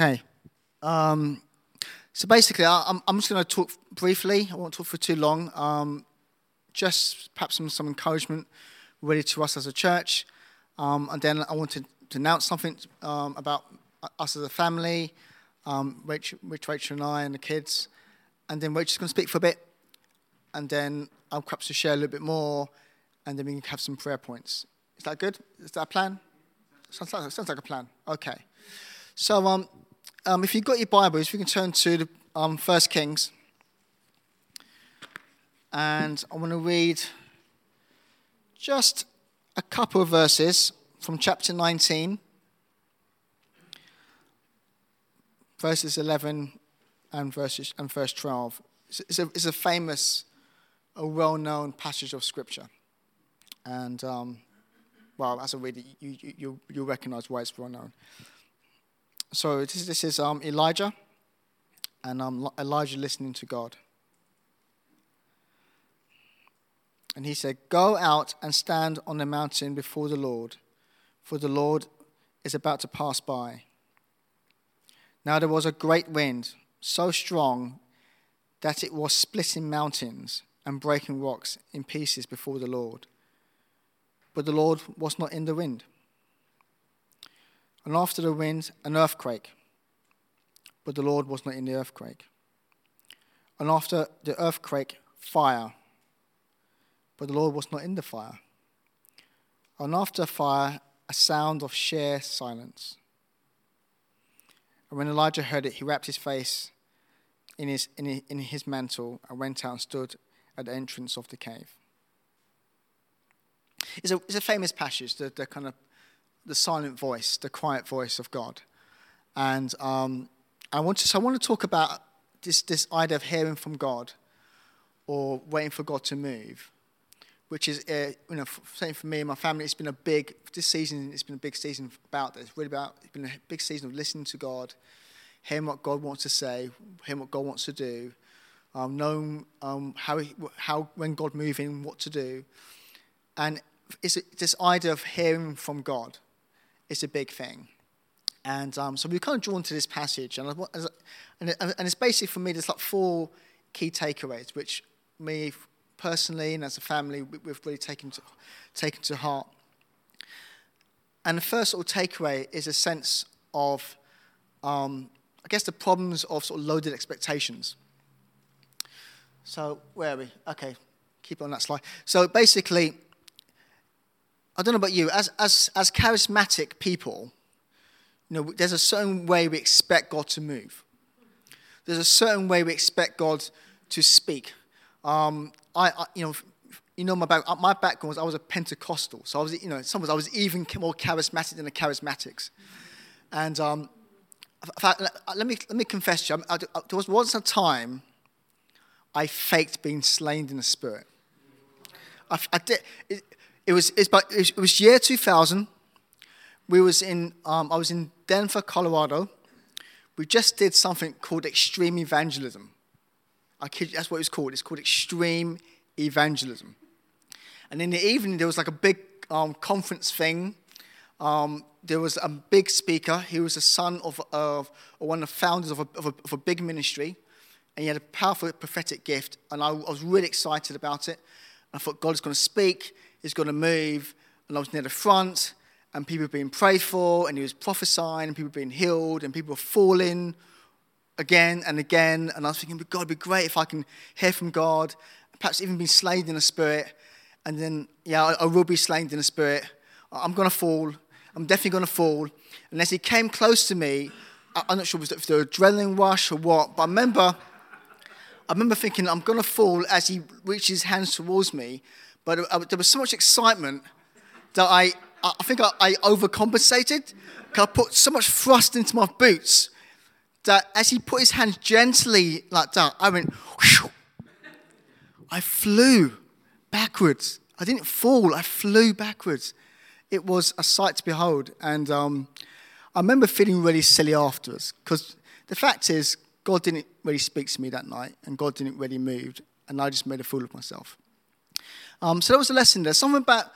Okay. Um, so basically, I, I'm, I'm just going to talk briefly. I won't talk for too long. Um, just perhaps some, some encouragement really to us as a church. Um, and then I want to, announce something um, about us as a family, um, Rachel, Rich, Rachel and I and the kids. And then Rachel's going to speak for a bit. And then I'll perhaps to share a little bit more. And then we can have some prayer points. Is that good? Is that a plan? Sounds like, sounds like a plan. Okay. So um, um, if you've got your Bibles, you can turn to the um, First Kings. And I want to read just a couple of verses from chapter 19, verses 11 and, verses, and verse 12. It's a, it's a famous, a well known passage of Scripture. And, um, well, as I read it, you, you, you recognize why it's well known. So this, this is um, Elijah and um, Elijah listening to God. And he said, Go out and stand on the mountain before the Lord, for the Lord is about to pass by. Now there was a great wind, so strong that it was splitting mountains and breaking rocks in pieces before the Lord. But the Lord was not in the wind. And after the wind, an earthquake. But the Lord was not in the earthquake. And after the earthquake, fire. But the Lord was not in the fire. And after fire, a sound of sheer silence. And when Elijah heard it, he wrapped his face in his, in his, mantle and went out and stood at the entrance of the cave. It's a, it's a famous passage, the, the kind of the silent voice, the quiet voice of God. And um, I, want to, so I want to talk about this, this idea of hearing from God or waiting for God to move, which is, uh, you know, same for me and my family, it's been a big, this season, it's been a big season about this, really about, it's been a big season of listening to God, hearing what God wants to say, hearing what God wants to do, um, knowing um, how, how, when God moving, what to do. And it's this idea of hearing from God is a big thing. And um, so we're kind of drawn to this passage. And, and, and it's basically for me, there's like four key takeaways, which me personally and as a family, we've really taken to, taken to heart. And the first sort of takeaway is a sense of, um, I guess, the problems of sort of loaded expectations. So, where are we? Okay, keep on that slide. So, basically, I don't know about you, as, as, as charismatic people, you know, there's a certain way we expect God to move. There's a certain way we expect God to speak. Um, I, I, you know, you know my, back, my background was I was a Pentecostal, so I was, you know, some I was even more charismatic than the charismatics. And um, fact, let me let me confess to you, I, I, there was once a time I faked being slain in the spirit. I, I did. It, it was, it was year 2000. We was in, um, I was in Denver, Colorado. We just did something called extreme evangelism. I kid you, that's what it was called. It's called extreme evangelism. And in the evening, there was like a big um, conference thing. Um, there was a big speaker. He was the son of, of one of the founders of a, of, a, of a, big ministry. And he had a powerful prophetic gift. And I, I was really excited about it. I thought God is going to speak is going to move. And I was near the front, and people were being prayed for, and he was prophesying, and people were being healed, and people were falling again and again. And I was thinking, God, it'd be great if I can hear from God, perhaps even be slain in the spirit. And then, yeah, I, I will be slain in the spirit. I'm going to fall. I'm definitely going to fall. And as he came close to me, I'm not sure if it was the adrenaline rush or what, but I remember, I remember thinking, I'm going to fall as he reaches his hands towards me. But uh, there was so much excitement that I, I think I, I overcompensated. I put so much thrust into my boots that as he put his hands gently like that, I went, I flew backwards. I didn't fall, I flew backwards. It was a sight to behold. And um, I remember feeling really silly afterwards because the fact is, God didn't really speak to me that night and God didn't really move, and I just made a fool of myself. Um, so that was a lesson there. Something about,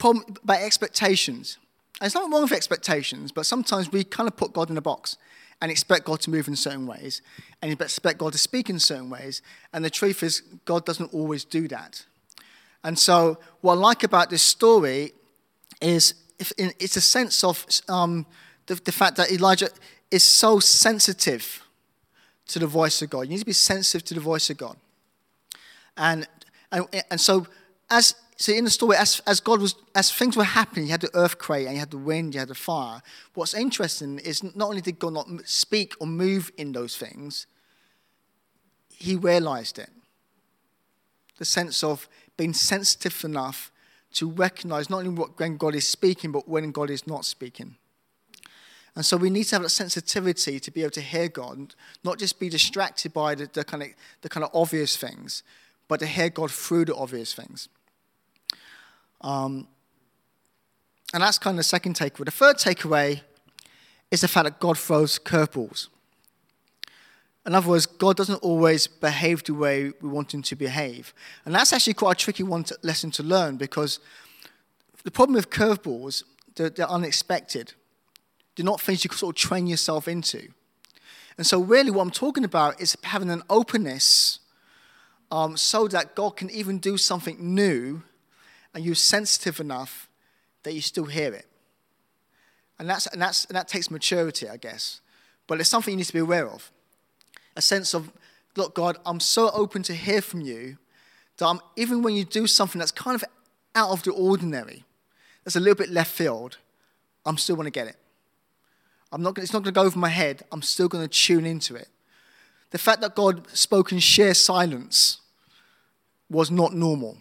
about expectations. And it's not wrong with expectations, but sometimes we kind of put God in a box and expect God to move in certain ways, and expect God to speak in certain ways. And the truth is, God doesn't always do that. And so, what I like about this story is it's a sense of um, the, the fact that Elijah is so sensitive to the voice of God. You need to be sensitive to the voice of God. And, and, and so, as so in the story, as, as God was, as things were happening, you had the earthquake and you had the wind, you had the fire. What's interesting is not only did God not speak or move in those things, he realized it. The sense of being sensitive enough to recognize not only what, when God is speaking, but when God is not speaking. And so we need to have that sensitivity to be able to hear God, not just be distracted by the, the, kind, of, the kind of obvious things, but to hear God through the obvious things. Um, and that's kind of the second takeaway. The third takeaway is the fact that God throws curveballs. In other words, God doesn't always behave the way we want him to behave. And that's actually quite a tricky one to, lesson to learn because the problem with curveballs, they're, they're unexpected. They're not things you can sort of train yourself into. And so, really, what I'm talking about is having an openness um, so that God can even do something new and you're sensitive enough that you still hear it. And, that's, and, that's, and that takes maturity, I guess. But it's something you need to be aware of. A sense of, look, God, I'm so open to hear from you that I'm, even when you do something that's kind of out of the ordinary, that's a little bit left field, I'm still going to get it. I'm not, it's not going to go over my head. I'm still going to tune into it. The fact that God spoke in sheer silence was not normal.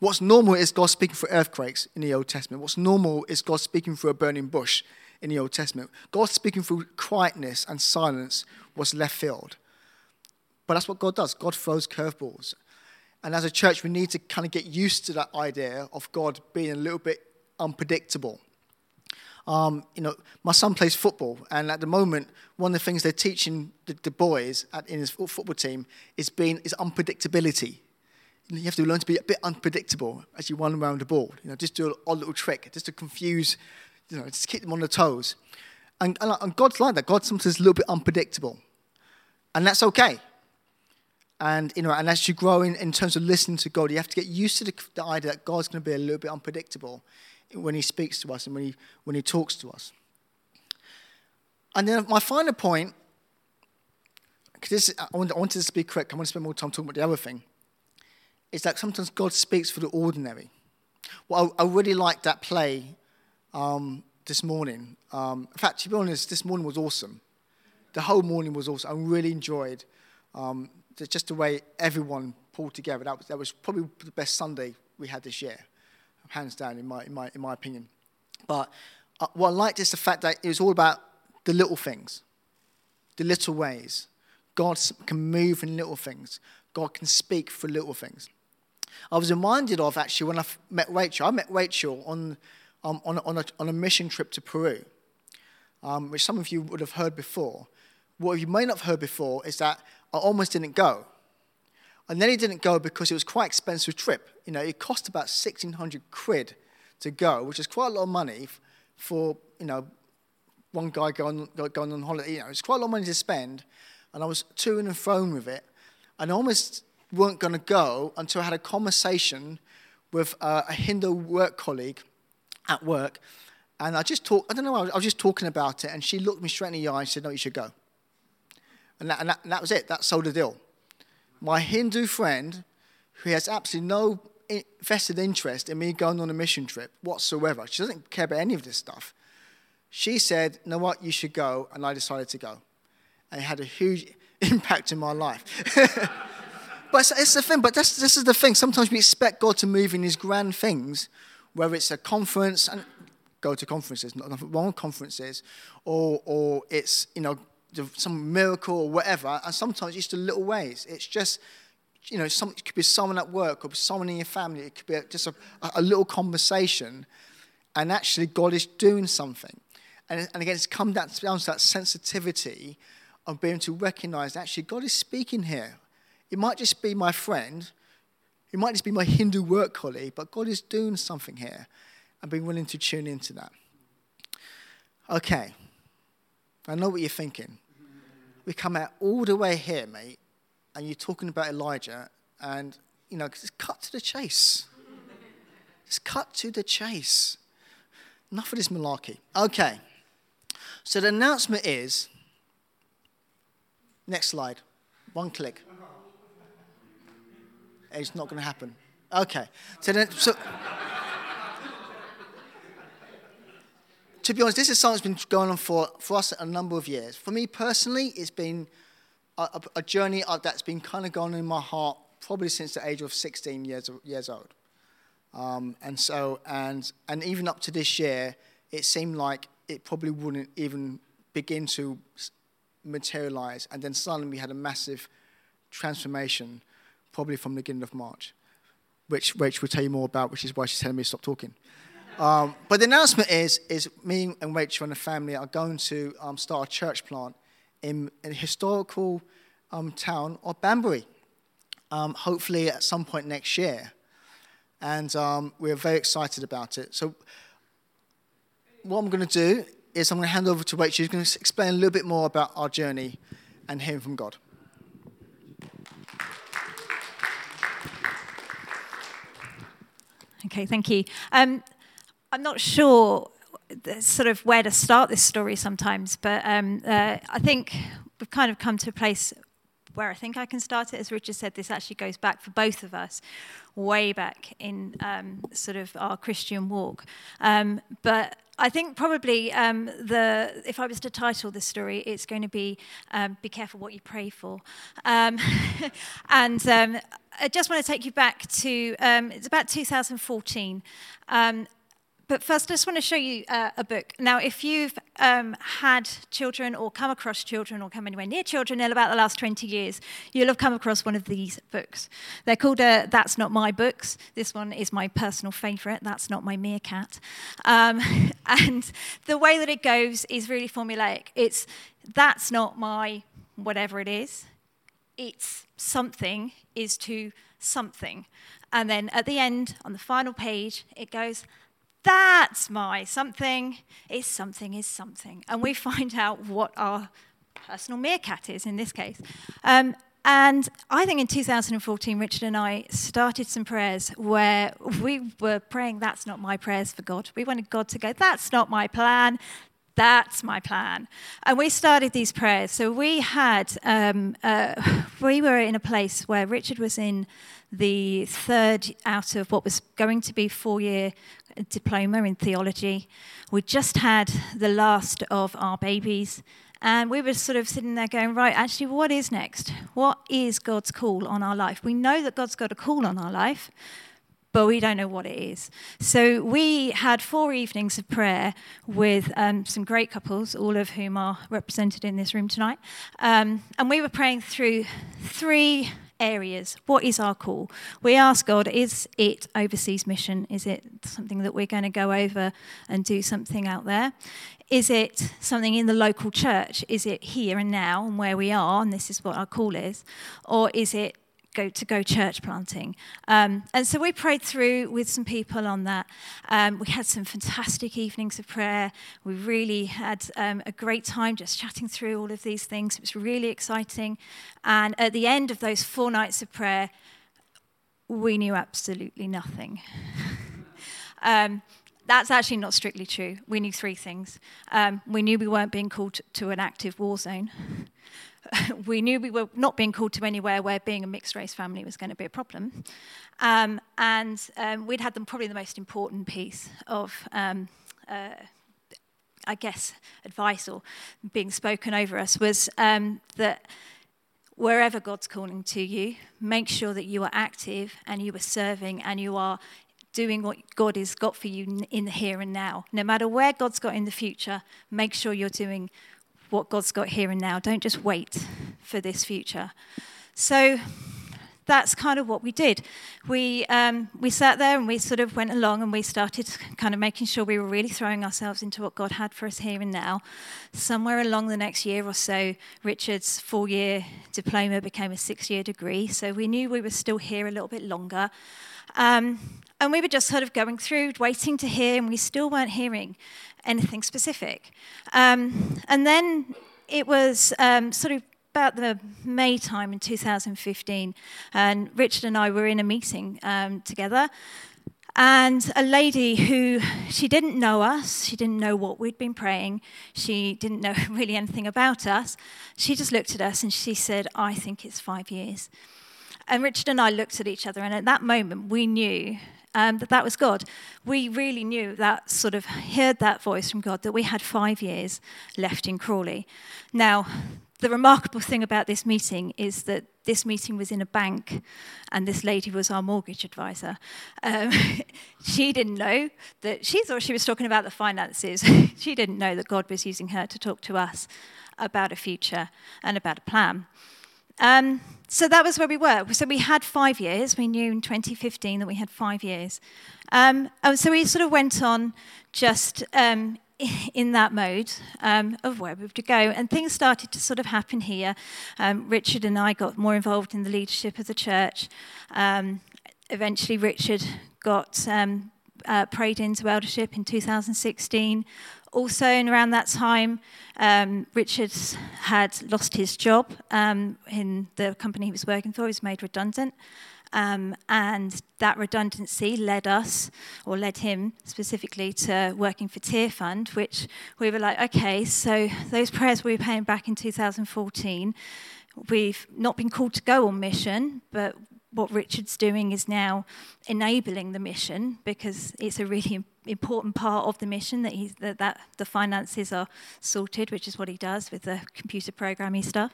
What's normal is God speaking through earthquakes in the Old Testament. What's normal is God speaking through a burning bush in the Old Testament. God speaking through quietness and silence was left field. But that's what God does. God throws curveballs. And as a church, we need to kind of get used to that idea of God being a little bit unpredictable. Um, you know, my son plays football, and at the moment, one of the things they're teaching the, the boys at, in his football team is being is unpredictability you have to learn to be a bit unpredictable as you run around the ball. You know, just do an odd little trick, just to confuse, you know, just keep them on their toes. And, and, and God's like that. God's sometimes a little bit unpredictable. And that's okay. And, you know, and as you grow in, in terms of listening to God, you have to get used to the, the idea that God's going to be a little bit unpredictable when he speaks to us and when he, when he talks to us. And then my final point, because I wanted this to be quick, I want to spend more time talking about the other thing is that sometimes God speaks for the ordinary. Well, I, I really liked that play um, this morning. Um, in fact, to be honest, this morning was awesome. The whole morning was awesome. I really enjoyed um, just the way everyone pulled together. That was, that was probably the best Sunday we had this year, hands down, in my, in my, in my opinion. But uh, what I liked is the fact that it was all about the little things, the little ways. God can move in little things. God can speak for little things. I was reminded of actually when I met Rachel. I met Rachel on, um, on, on, a, on a mission trip to Peru, um, which some of you would have heard before. What you may not have heard before is that I almost didn't go. And then he didn't go because it was quite expensive trip. You know, it cost about 1,600 quid to go, which is quite a lot of money for, you know, one guy going, going on holiday. You know, it's quite a lot of money to spend. And I was to and fro with it. And I almost weren't going to go until I had a conversation with uh, a Hindu work colleague at work. And I just talked, I don't know, I was just talking about it. And she looked me straight in the eye and said, No, you should go. And that, and that, and that was it. That sold the deal. My Hindu friend, who has absolutely no vested interest in me going on a mission trip whatsoever, she doesn't care about any of this stuff. She said, You know what, you should go. And I decided to go. And it had a huge impact in my life. But it's, it's the thing, but this, this is the thing. Sometimes we expect God to move in these grand things, whether it's a conference, and go to conferences, not wrong conferences, or, or it's, you know, some miracle or whatever, and sometimes it's the little ways. It's just, you know, some, it could be someone at work or someone in your family. It could be just a, a little conversation, and actually God is doing something. And, and again, it's come down to that sensitivity of being to recognize actually God is speaking here. It might just be my friend. It might just be my Hindu work colleague, but God is doing something here and being willing to tune into that. Okay. I know what you're thinking. We come out all the way here, mate, and you're talking about Elijah, and, you know, just cut to the chase. just cut to the chase. Enough of this malarkey. Okay. So the announcement is next slide. One click. It's not going to happen. Okay. So then, so. To be honest, this is something that's been going on for, for us a number of years. For me personally, it's been a, a journey that's been kind of going in my heart probably since the age of 16 years, years old. Um, and so, and, and even up to this year, it seemed like it probably wouldn't even begin to materialize. And then suddenly we had a massive transformation, probably from the beginning of March, which Rach will tell you more about, which is why she's telling me to stop talking. Um, but the announcement is, is me and Rachel and the family are going to um, start a church plant in, in a historical um, town of Banbury, um, hopefully at some point next year. And um, we're very excited about it. So what I'm going to do is I'm going to hand over to Rachel. She's going to explain a little bit more about our journey and hearing from God. Okay, thank you. Um, I'm not sure sort of where to start this story sometimes, but um, uh, I think we've kind of come to a place where I think I can start it. As Richard said, this actually goes back for both of us, way back in um, sort of our Christian walk. Um, but I think probably um, the if I was to title this story, it's going to be um, "Be careful what you pray for," um, and um, I just want to take you back to it's about 2014. But first, I just want to show you uh, a book. Now, if you've um, had children or come across children or come anywhere near children in about the last 20 years, you'll have come across one of these books. They're called uh, That's Not My Books. This one is my personal favourite. That's Not My Meerkat. Um, and the way that it goes is really formulaic. It's that's not my whatever it is. It's something is to something. And then at the end, on the final page, it goes, that's my something is something is something. And we find out what our personal meerkat is in this case. Um, and I think in 2014, Richard and I started some prayers where we were praying, That's not my prayers for God. We wanted God to go, That's not my plan. That's my plan. And we started these prayers. So we had, um, uh, we were in a place where Richard was in the third out of what was going to be four year diploma in theology. We just had the last of our babies. And we were sort of sitting there going, right, actually, what is next? What is God's call on our life? We know that God's got a call on our life, but we don't know what it is. So we had four evenings of prayer with um, some great couples, all of whom are represented in this room tonight. Um, and we were praying through three areas. What is our call? We ask God, is it overseas mission? Is it something that we're going to go over and do something out there? Is it something in the local church? Is it here and now and where we are, and this is what our call is? Or is it go to go church planting. Um, and so we prayed through with some people on that. Um, we had some fantastic evenings of prayer. We really had um, a great time just chatting through all of these things. It was really exciting. And at the end of those four nights of prayer, we knew absolutely nothing. Um, that's actually not strictly true. We knew three things. Um, we knew we weren't being called to an active war zone. we knew we were not being called to anywhere where being a mixed race family was going to be a problem. Um, and um, we'd had them probably the most important piece of, um, uh, I guess, advice or being spoken over us was um, that wherever God's calling to you, make sure that you are active and you are serving and you are doing what God has got for you in the here and now. No matter where God's got in the future, make sure you're doing what God's got here and now. Don't just wait for this future. So that's kind of what we did. We, um, we sat there and we sort of went along and we started kind of making sure we were really throwing ourselves into what God had for us here and now. Somewhere along the next year or so, Richard's four year diploma became a six year degree. So we knew we were still here a little bit longer. Um, and we were just sort of going through, waiting to hear, and we still weren't hearing. Anything specific. Um, and then it was um, sort of about the May time in 2015, and Richard and I were in a meeting um, together. And a lady who, she didn't know us, she didn't know what we'd been praying, she didn't know really anything about us. She just looked at us and she said, I think it's five years. And Richard and I looked at each other, and at that moment, we knew um, that that was God. We really knew that, sort of heard that voice from God, that we had five years left in Crawley. Now, the remarkable thing about this meeting is that this meeting was in a bank and this lady was our mortgage advisor. Um, she didn't know that, she thought she was talking about the finances. she didn't know that God was using her to talk to us about a future and about a plan. Um, so that was where we were. So we had five years. We knew in 2015 that we had five years. Um, so we sort of went on just um, in that mode um, of where we were to go. And things started to sort of happen here. Um, Richard and I got more involved in the leadership of the church. Um, eventually, Richard got um, uh, prayed into eldership in 2016. Also, in around that time, um, Richard had lost his job um, in the company he was working for. He was made redundant. Um, and that redundancy led us, or led him specifically, to working for Tearfund, which we were like, okay, so those prayers we were paying back in 2014, we've not been called to go on mission, but what Richard's doing is now enabling the mission because it's a really important part of the mission that, he's, that, that the finances are sorted, which is what he does with the computer programming stuff.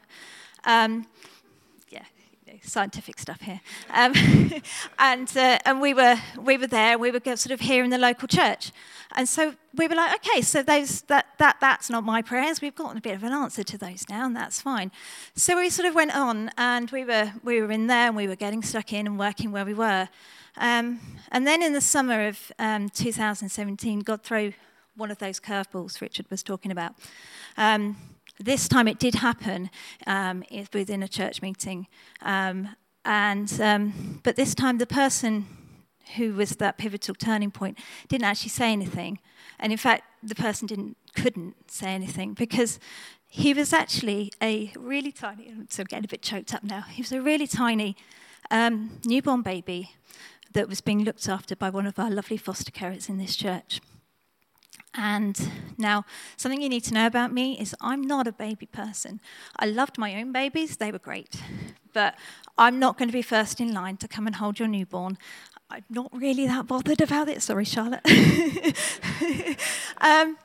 Um, scientific stuff here. Um, and uh, and we were we were there. We were sort of here in the local church, and so we were like, okay, so those that that that's not my prayers. We've gotten a bit of an answer to those now, and that's fine. So we sort of went on, and we were we were in there, and we were getting stuck in and working where we were. Um, and then in the summer of um, 2017, God threw one of those curveballs Richard was talking about. This time it did happen um, within a church meeting. Um, and, um, but this time the person who was that pivotal turning point didn't actually say anything. And in fact, the person didn't, couldn't say anything because he was actually a really tiny, I'm getting a bit choked up now. He was a really tiny um, newborn baby that was being looked after by one of our lovely foster carers in this church. And now, something you need to know about me is I'm not a baby person. I loved my own babies, they were great. But I'm not going to be first in line to come and hold your newborn. I'm not really that bothered about it. Sorry, Charlotte. um,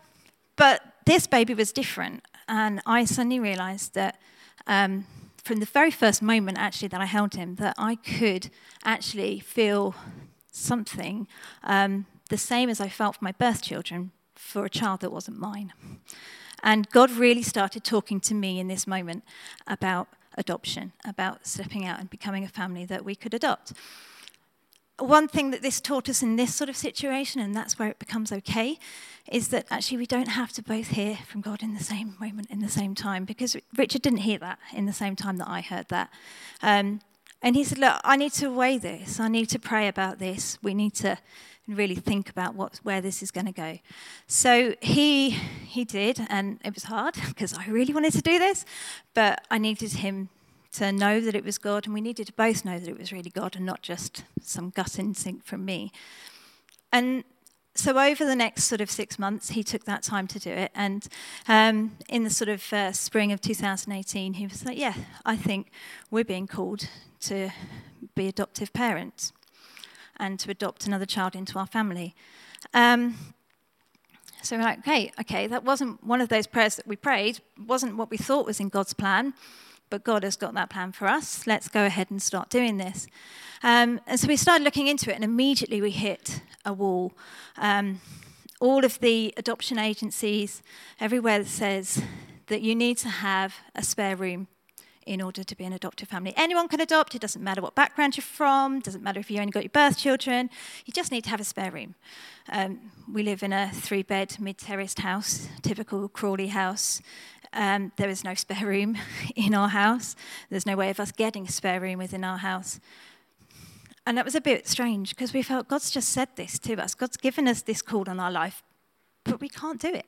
but this baby was different. And I suddenly realized that um, from the very first moment, actually, that I held him, that I could actually feel something um, the same as I felt for my birth children, for a child that wasn't mine. And God really started talking to me in this moment about adoption, about stepping out and becoming a family that we could adopt. One thing that this taught us in this sort of situation, and that's where it becomes okay, is that actually we don't have to both hear from God in the same moment, in the same time, because Richard didn't hear that in the same time that I heard that. Um, and he said, Look, I need to weigh this. I need to pray about this. We need to really think about what, where this is going to go. So he, he did, and it was hard because I really wanted to do this, but I needed him to know that it was God, and we needed to both know that it was really God and not just some gut instinct from me. And so over the next sort of six months, he took that time to do it. And um, in the sort of uh, spring of 2018, he was like, "Yeah, I think we're being called to be adoptive parents." And to adopt another child into our family. Um, so we're like, okay, okay, that wasn't one of those prayers that we prayed, wasn't what we thought was in God's plan, but God has got that plan for us. Let's go ahead and start doing this. Um, and so we started looking into it, and immediately we hit a wall. Um, all of the adoption agencies, everywhere says that you need to have a spare room in order to be an adoptive family. Anyone can adopt, it doesn't matter what background you're from, doesn't matter if you only got your birth children, you just need to have a spare room. Um, we live in a three bed, mid terraced house, typical Crawley house. Um, there is no spare room in our house, there's no way of us getting a spare room within our house. And that was a bit strange because we felt God's just said this to us. God's given us this call on our life, but we can't do it.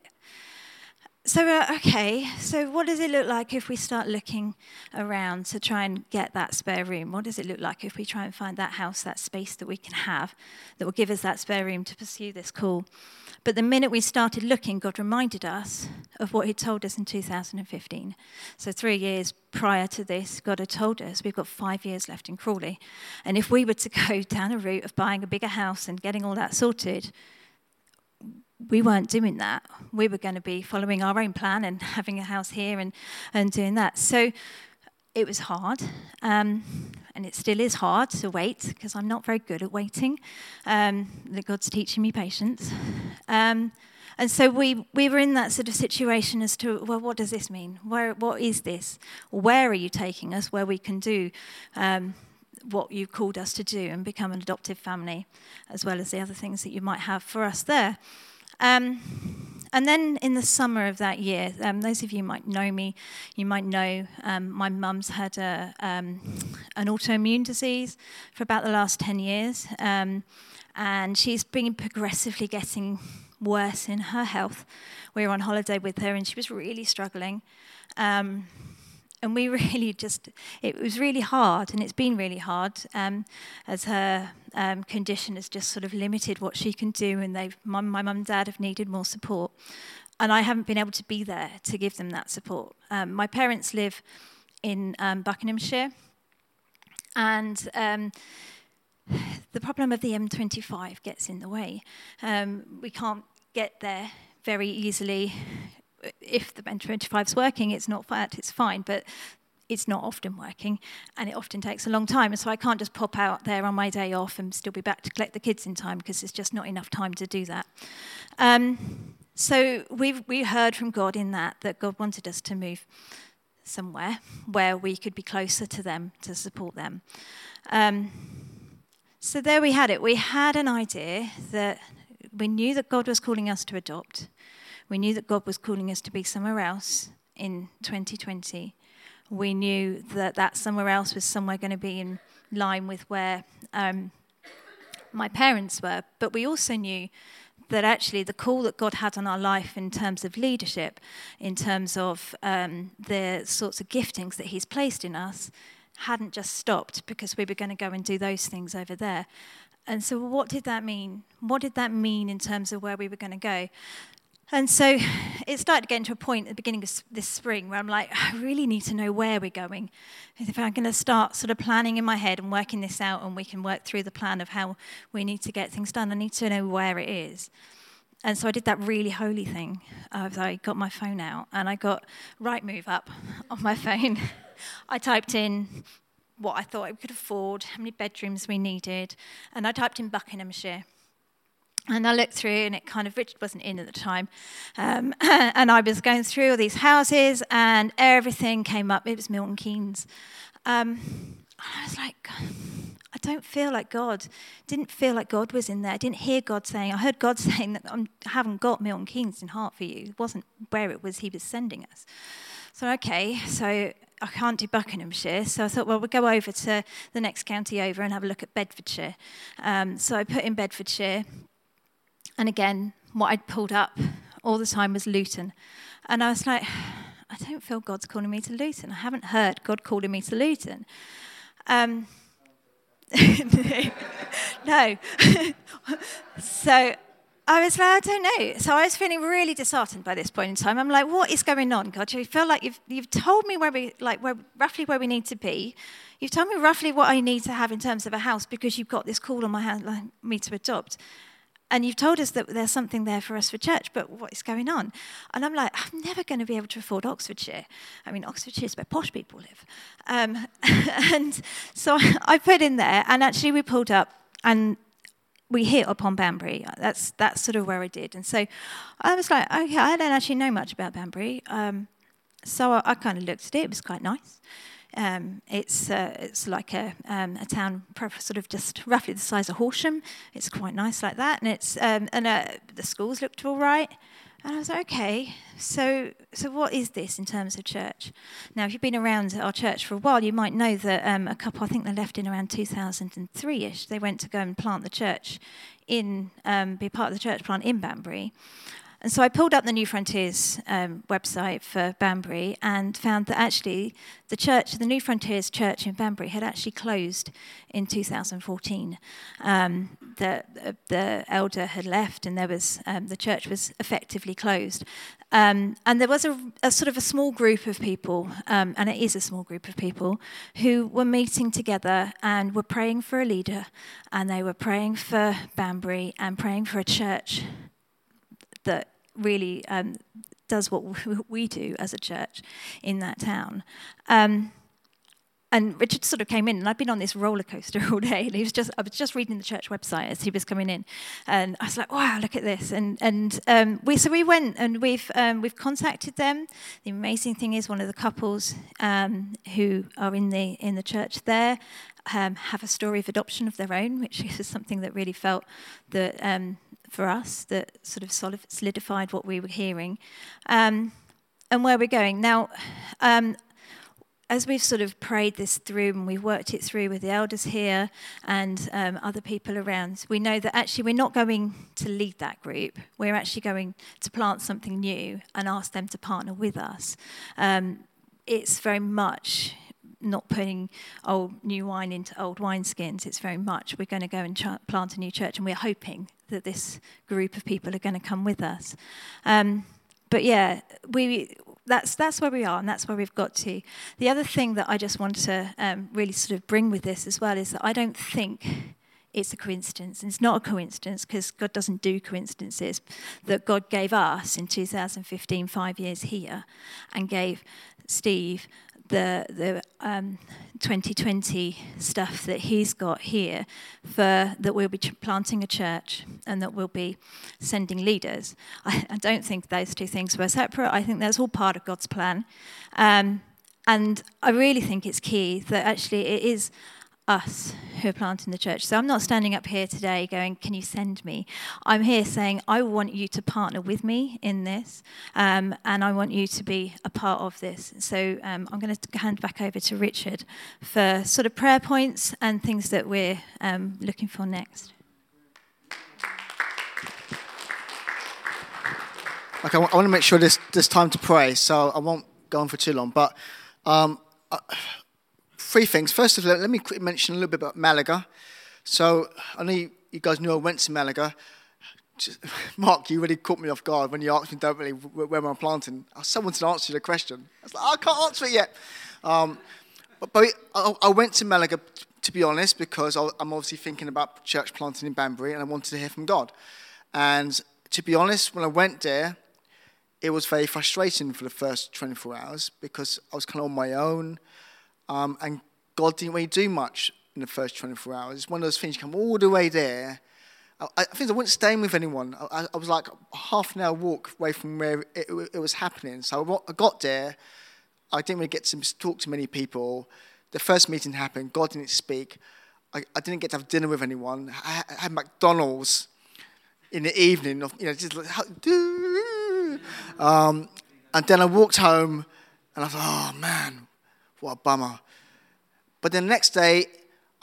So, uh, okay, so what does it look like if we start looking around to try and get that spare room? What does it look like if we try and find that house, that space that we can have that will give us that spare room to pursue this call? But the minute we started looking, God reminded us of what He'd told us in 2015. So, three years prior to this, God had told us we've got five years left in Crawley. And if we were to go down a route of buying a bigger house and getting all that sorted, we weren't doing that. We were going to be following our own plan and having a house here and, and doing that. So it was hard. Um, and it still is hard to wait because I'm not very good at waiting. Um, God's teaching me patience. Um, and so we, we were in that sort of situation as to, well, what does this mean? Where, what is this? Where are you taking us where we can do um, what you've called us to do and become an adoptive family, as well as the other things that you might have for us there? Um, and then in the summer of that year, um, those of you might know me, you might know um, my mum's had a, um, an autoimmune disease for about the last 10 years. Um, and she's been progressively getting worse in her health. We were on holiday with her and she was really struggling. And we really just, it was really hard, and it's been really hard um, as her um, condition has just sort of limited what she can do, and they've, my, my mum and dad have needed more support. And I haven't been able to be there to give them that support. Um, my parents live in um, Buckinghamshire, and um, the problem of the M25 gets in the way. Um, we can't get there very easily if the bench 25 is working, it's not fat, it's fine, but it's not often working and it often takes a long time. And so I can't just pop out there on my day off and still be back to collect the kids in time because there's just not enough time to do that. Um, so we've we heard from God in that, that God wanted us to move somewhere where we could be closer to them to support them. Um, so there we had it. We had an idea that we knew that God was calling us to adopt. We knew that God was calling us to be somewhere else in 2020. We knew that that somewhere else was somewhere going to be in line with where um, my parents were. But we also knew that actually the call that God had on our life in terms of leadership, in terms of um, the sorts of giftings that He's placed in us, hadn't just stopped because we were going to go and do those things over there. And so, what did that mean? What did that mean in terms of where we were going to go? And so it started getting to a point at the beginning of this spring where I'm like, I really need to know where we're going. If I'm going to start sort of planning in my head and working this out, and we can work through the plan of how we need to get things done, I need to know where it is. And so I did that really holy thing. I got my phone out and I got Rightmove up on my phone. I typed in what I thought I could afford, how many bedrooms we needed, and I typed in Buckinghamshire. And I looked through, and it kind of, Richard wasn't in at the time. Um, and I was going through all these houses, and everything came up. It was Milton Keynes. Um, I was like, I don't feel like God. Didn't feel like God was in there. I didn't hear God saying, I heard God saying that I haven't got Milton Keynes in heart for you. It wasn't where it was He was sending us. So, okay, so I can't do Buckinghamshire, so I thought, well, we'll go over to the next county over and have a look at Bedfordshire. Um, so I put in Bedfordshire, and again, what I'd pulled up all the time was Luton. And I was like, I don't feel God's calling me to Luton. I haven't heard God calling me to Luton. Um, no. so I was like, I don't know. So I was feeling really disheartened by this point in time. I'm like, what is going on, God? You feel like you've, you've told me where we, like, where, roughly where we need to be. You've told me roughly what I need to have in terms of a house because you've got this call on my hand, like, me to adopt. And you've told us that there's something there for us for church, but what is going on? And I'm like, I'm never going to be able to afford Oxfordshire. I mean, Oxfordshire is where posh people live. Um, and so I put in there, and actually we pulled up, and we hit upon Banbury. That's, that's sort of where I did. And so I was like, okay, I don't actually know much about Banbury. Um, so I, I kind of looked at it. It was quite nice. Um, it's uh, it's like a, um, a town sort of just roughly the size of Horsham. It's quite nice like that, and it's um, and uh, the schools looked all right. And I was like, okay, so so what is this in terms of church? Now, if you've been around our church for a while, you might know that um, a couple, I think they left in around 2003ish. They went to go and plant the church in, um, be part of the church plant in Banbury. And so I pulled up the Newfrontiers um, website for Banbury and found that actually the church, the Newfrontiers Church in Banbury, had actually closed in 2014. Um, the, the elder had left, and there was um, the church was effectively closed. Um, and there was a, a, sort of a small group of people, um, and it is a small group of people, who were meeting together and were praying for a leader, and they were praying for Banbury and praying for a church that really um, does what we do as a church in that town. Um, and Richard sort of came in, and I'd been on this roller coaster all day. And he was just, I was just reading the church website as he was coming in, and I was like, "Wow, look at this!" And and um, we so we went and we've um, we've contacted them. The amazing thing is, one of the couples um, who are in the in the church there um, have a story of adoption of their own, which is something that really felt that um, for us that sort of solidified what we were hearing um, and where we're going. Now, um, as we've sort of prayed this through and we've worked it through with the elders here and um, other people around, we know that actually we're not going to lead that group. We're actually going to plant something new and ask them to partner with us. Um, it's very much not putting old new wine into old wineskins. It's very much we're going to go and ch- plant a new church, and we're hoping that this group of people are going to come with us. Um, but yeah, we that's that's where we are, and that's where we've got to. The other thing that I just want to um, really sort of bring with this as well is that I don't think it's a coincidence. It's not a coincidence because God doesn't do coincidences. That God gave us in 2015 five years here, and gave Steve the the um, 2020 stuff that he's got here for that we'll be planting a church and that we'll be sending leaders. I, I don't think those two things were separate. I think that's all part of God's plan, um, and I really think it's key that actually it is us who are planting the church. So I'm not standing up here today going, Can you send me? I'm here saying, I want you to partner with me in this, um, and I want you to be a part of this. So um, I'm going to hand back over to Richard for sort of prayer points and things that we're um, looking for next. Okay, I want to make sure there's, there's time to pray, so I won't go on for too long. But um, uh, three things. First of all, let me quickly mention a little bit about Malaga. So I know you, guys knew I went to Malaga. Just, Mark, you really caught me off guard when you asked me, don't really, where am I planting? I wanted to answer the question. I was like, I can't answer it yet. Um, but, but I, I, went to Malaga, to be honest, because I'm obviously thinking about church planting in Banbury and I wanted to hear from God. And to be honest, when I went there, it was very frustrating for the first 24 hours because I was kind of on my own. Um, and God didn't really do much in the first 24 hours. It's one of those things, you come all the way there. I, I think I wasn't staying with anyone. I, I, was like half an hour walk away from where it, it, was happening. So I got there. I didn't really get to talk to many people. The first meeting happened. God didn't speak. I, I didn't get to have dinner with anyone. I, I had McDonald's in the evening. You know, just like, um, and then I walked home, and I thought, oh man, what a bummer. But then the next day,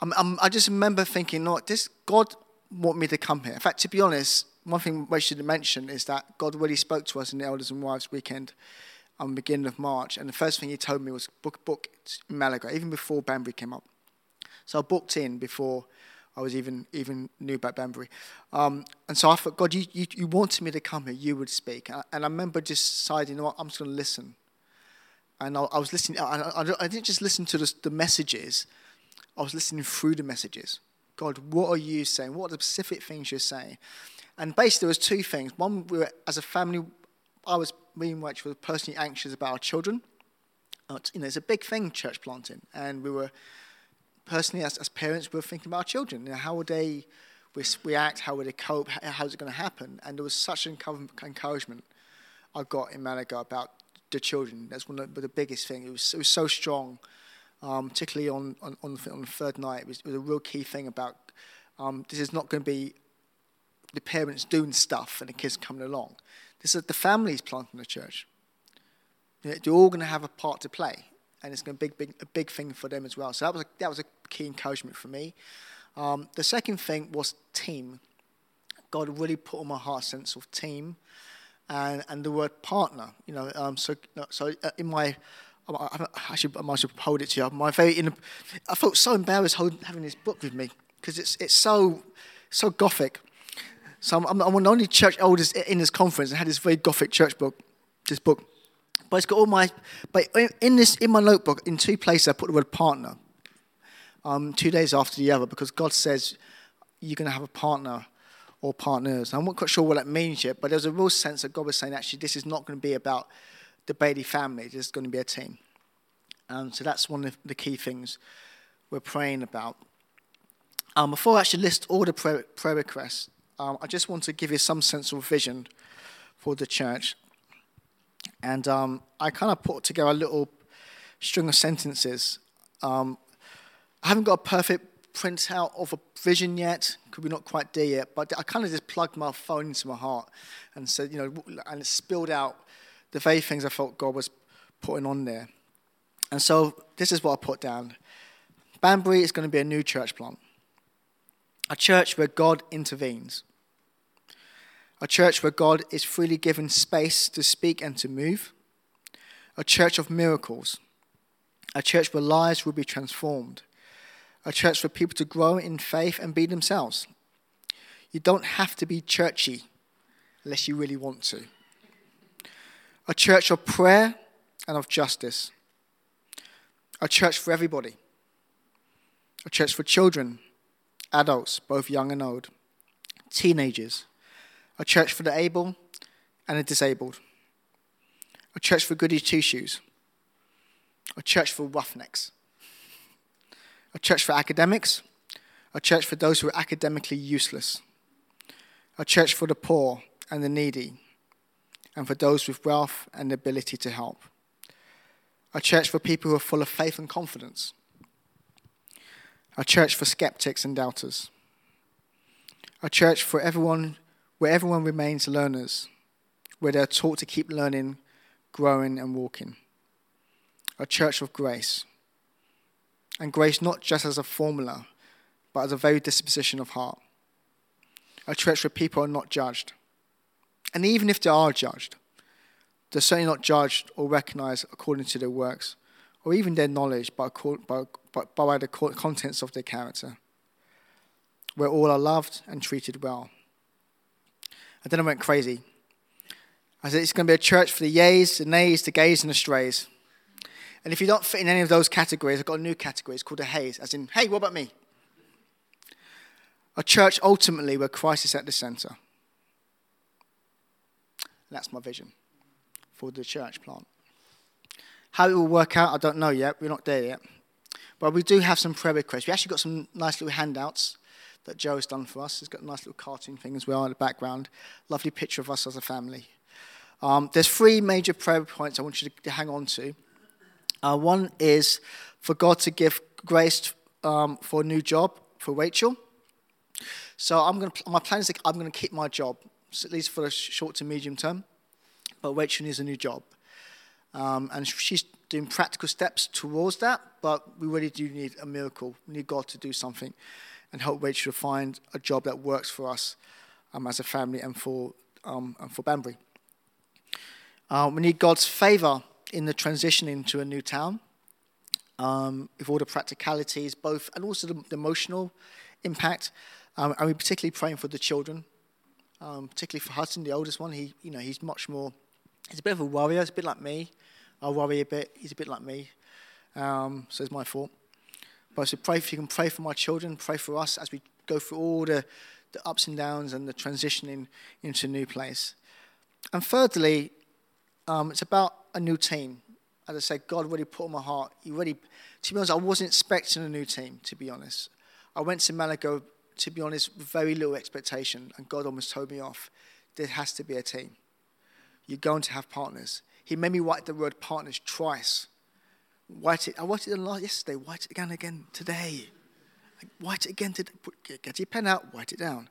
I'm, I'm, i just remember thinking, no, this God want me to come here. In fact, to be honest, one thing we should mention is that God really spoke to us in the Elders and Wives weekend on the beginning of March. And the first thing he told me was book book Malaga, even before Banbury came up. So I booked in before I was even even knew about Banbury. Um, and so I thought, God, you, you, you wanted me to come here, you would speak. And I, and I remember just deciding, you know what, I'm just going to listen and I, I was listening. I, I, didn't just listen to the, the messages; I was listening through the messages. God, what are you saying? What are the specific things you're saying? And basically, there was two things. One, we were, as a family, I was me and Rach were personally anxious about our children. Uh, you know, it's a big thing, church planting, and we were personally, as, as parents, we were thinking about our children. You know, how would they react? How would they cope? How's it going to happen? And there was such an encouragement I got in Malaga about the children. That's one of the biggest thing. It was, it was so strong, um, particularly on, on, on, the, on the third night. It was, it was a real key thing about um, this is not going to be the parents doing stuff and the kids coming along. This is the families planting the church. They're all going to have a part to play, and it's going to be big, big, a big thing for them as well. So that was a, that was a key encouragement for me. Um, the second thing was team. God really put on my heart sense of team and, and the word partner. You know, um, so so uh, in my I, I, should, I might have hold it to you. My very, in, I felt so embarrassed holding, having this book with me because it's it's so so gothic. So I'm, I'm, one of the only church elders in this conference and had this very gothic church book, this book. But it's got all my, but in this in my notebook, in two places I put the word partner. Um, two days after the other, because God says you're going to have a partner or partners. I'm not quite sure what that means yet, but there's a real sense that God was saying, actually, this is not going to be about the Bailey family. This is going to be a team. Um, so that's one of the key things we're praying about. Um, before I actually list all the prayer, prayer requests, um, I just want to give you some sense of vision for the church. And um, I kind of put together a little string of sentences. Um, I haven't got a perfect printout of a vision yet, because we're not quite there yet, but I kind of just plugged my phone into my heart and said, you know, and it spilled out the very things I felt God was putting on there. And so this is what I put down. Banbury is going to be a new church plant. A church where God intervenes. A church where God is freely given space to speak and to move. A church of miracles. A church where lives will be transformed. A church for people to grow in faith and be themselves. You don't have to be churchy unless you really want to. A church of prayer and of justice. A church for everybody. A church for children, adults, both young and old, teenagers. A church for the able and the disabled. A church for goody two shoes. A church for roughnecks a church for academics, a church for those who are academically useless, a church for the poor and the needy, and for those with wealth and the ability to help, a church for people who are full of faith and confidence, a church for skeptics and doubters, a church for everyone where everyone remains learners, where they are taught to keep learning, growing, and walking, a church of grace and grace not just as a formula, but as a very disposition of heart. A church where people are not judged. And even if they are judged, they're certainly not judged or recognized according to their works or even their knowledge, but by, by, by the contents of their character. Where all are loved and treated well. And then I went crazy. I said, it's going to be a church for the yeas, the nays, the gays, and the strays. And if you don't fit in any of those categories, I've got a new category. It's called a haze, as in, hey, what about me? A church ultimately where Christ is at the center. That's my vision for the church plant. How it will work out, I don't know yet. We're not there yet. But we do have some prayer requests. We actually got some nice little handouts that Joe has done for us. He's got a nice little cartoon thing as well in the background. Lovely picture of us as a family. Um, there's three major prayer points I want you to, to hang on to. Uh, one is for God to give grace um, for a new job for Rachel. So I'm going to, my plan is I'm going to keep my job, at least for the short to medium term. But Rachel needs a new job. Um, and she's doing practical steps towards that, but we really do need a miracle. We need God to do something and help Rachel find a job that works for us um, as a family and for, um, and for Banbury. Uh, we need God's favor in the transition into a new town, um, with all the practicalities, both and also the, the emotional impact. Um, and we're particularly praying for the children, um, particularly for Hudson, the oldest one. He, you know, he's much more. He's a bit of a warrior. He's a bit like me. I worry a bit. He's a bit like me. Um, so it's my fault. But I so pray if you can pray for my children, pray for us as we go through all the, the ups and downs and the transitioning into a new place. And thirdly, um, it's about a new team. As I said, God really put on my heart. He really, to be honest, I wasn't expecting a new team, to be honest. I went to Malaga, to be honest, with very little expectation, and God almost told me off. There has to be a team. You're going to have partners. He made me write the word partners twice. Write it. I wrote it yesterday. Write it again, again today. Write it again today. Get your pen out. Write it down.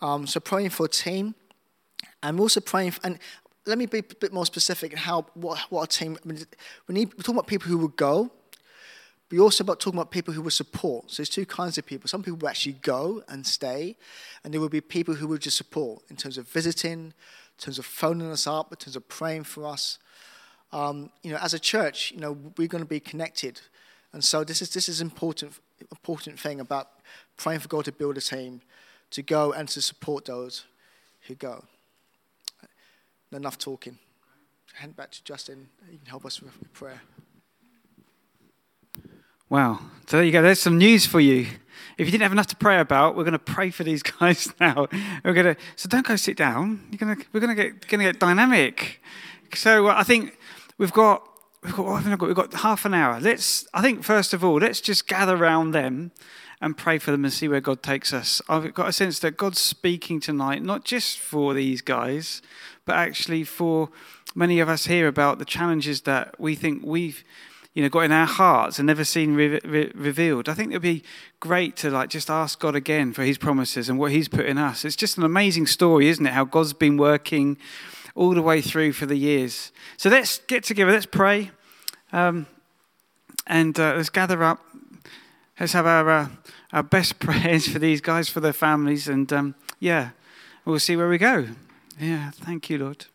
Um, so praying for a team. I'm also praying, for, and let me be a bit more specific in how what, what our team. I mean, we need, we're talking about people who will go, but also about talking about people who will support. So there's two kinds of people. Some people will actually go and stay, and there will be people who will just support in terms of visiting, in terms of phoning us up, in terms of praying for us. Um, you know, as a church, you know, we're going to be connected. And so this is this is important important thing about praying for God to build a team, to go and to support those who go. Enough talking. Hand back to Justin. You can help us with prayer. Wow. So there you go. There's some news for you. If you didn't have enough to pray about, we're going to pray for these guys now. We're going to. So don't go sit down. You're going to. We're going to get going to get dynamic. So uh, I think we've got we've got what have we got? We've got half an hour. Let's. I think first of all, let's just gather around them and pray for them and see where God takes us. I've got a sense that God's speaking tonight, not just for these guys, but actually for many of us here about the challenges that we think we've you know, got in our hearts and never seen re- re- revealed. I think it'd be great to like just ask God again for His promises and what He's put in us. It's just an amazing story, isn't it? How God's been working all the way through for the years. So let's get together. Let's pray, um, and uh, let's gather up. Let's have our uh, our best prayers for these guys, for their families, and um, yeah, we'll see where we go. Yeah, thank you, Lord.